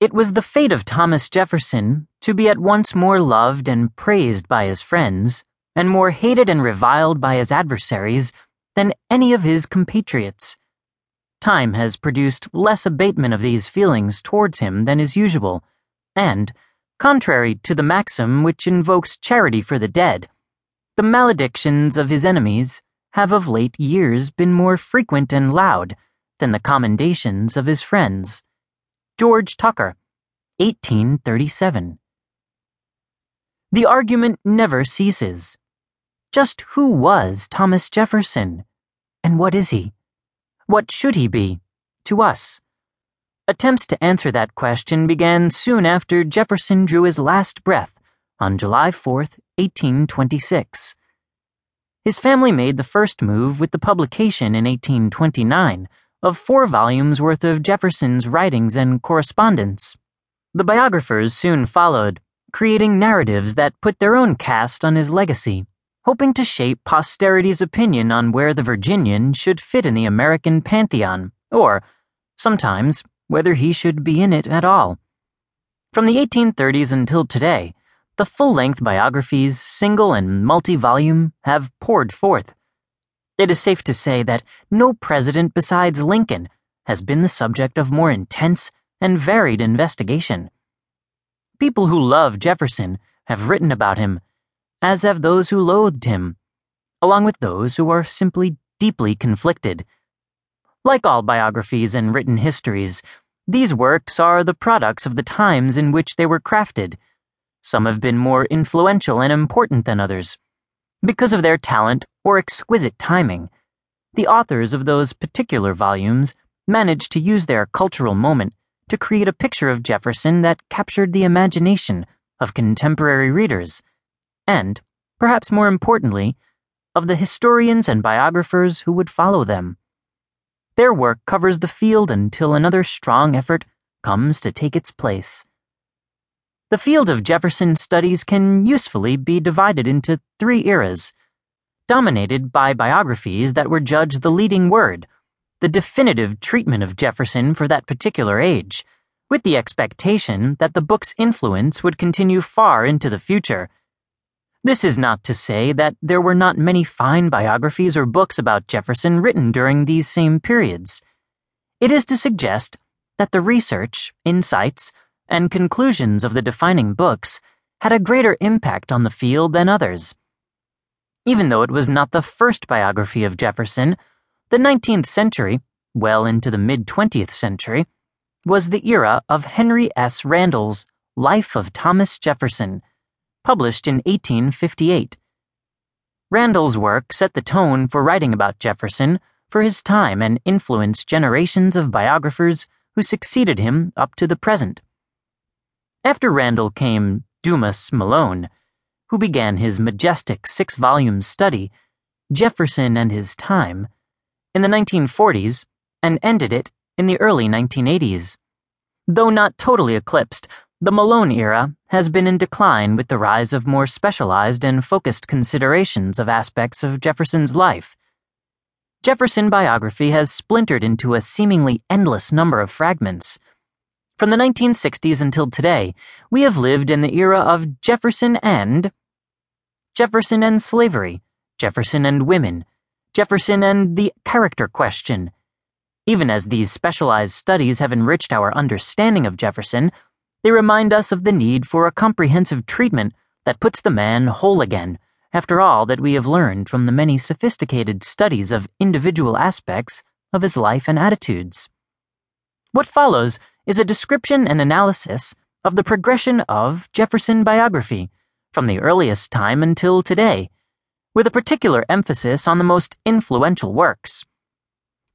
It was the fate of Thomas Jefferson to be at once more loved and praised by his friends, and more hated and reviled by his adversaries than any of his compatriots. Time has produced less abatement of these feelings towards him than is usual, and, contrary to the maxim which invokes charity for the dead, the maledictions of his enemies have of late years been more frequent and loud than the commendations of his friends. George Tucker, 1837. The argument never ceases. Just who was Thomas Jefferson? And what is he? What should he be? To us. Attempts to answer that question began soon after Jefferson drew his last breath on July 4, 1826. His family made the first move with the publication in 1829 of four volumes worth of Jefferson's writings and correspondence. The biographers soon followed, creating narratives that put their own cast on his legacy, hoping to shape posterity's opinion on where the Virginian should fit in the American pantheon, or, sometimes, whether he should be in it at all. From the 1830s until today, the full length biographies, single and multi volume, have poured forth. It is safe to say that no president besides Lincoln has been the subject of more intense and varied investigation. People who love Jefferson have written about him, as have those who loathed him, along with those who are simply deeply conflicted. Like all biographies and written histories, these works are the products of the times in which they were crafted. Some have been more influential and important than others because of their talent or exquisite timing, the authors of those particular volumes managed to use their cultural moment to create a picture of Jefferson that captured the imagination of contemporary readers, and, perhaps more importantly, of the historians and biographers who would follow them. Their work covers the field until another strong effort comes to take its place. The field of Jefferson studies can usefully be divided into three eras, dominated by biographies that were judged the leading word, the definitive treatment of Jefferson for that particular age, with the expectation that the book's influence would continue far into the future. This is not to say that there were not many fine biographies or books about Jefferson written during these same periods. It is to suggest that the research, insights, and conclusions of the defining books had a greater impact on the field than others. Even though it was not the first biography of Jefferson, the 19th century, well into the mid 20th century, was the era of Henry S. Randall's Life of Thomas Jefferson, published in 1858. Randall's work set the tone for writing about Jefferson for his time and influenced generations of biographers who succeeded him up to the present. After Randall came Dumas Malone, who began his majestic six volume study, Jefferson and His Time, in the 1940s and ended it in the early 1980s. Though not totally eclipsed, the Malone era has been in decline with the rise of more specialized and focused considerations of aspects of Jefferson's life. Jefferson biography has splintered into a seemingly endless number of fragments from the 1960s until today, we have lived in the era of Jefferson and Jefferson and slavery, Jefferson and women, Jefferson and the character question. Even as these specialized studies have enriched our understanding of Jefferson, they remind us of the need for a comprehensive treatment that puts the man whole again, after all that we have learned from the many sophisticated studies of individual aspects of his life and attitudes. What follows is a description and analysis of the progression of Jefferson biography from the earliest time until today, with a particular emphasis on the most influential works.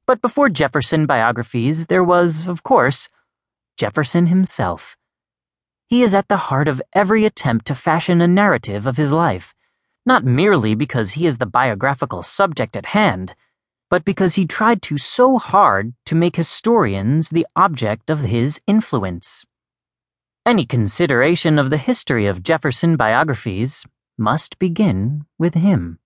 But before Jefferson biographies, there was, of course, Jefferson himself. He is at the heart of every attempt to fashion a narrative of his life, not merely because he is the biographical subject at hand but because he tried to so hard to make historians the object of his influence. Any consideration of the history of Jefferson biographies must begin with him.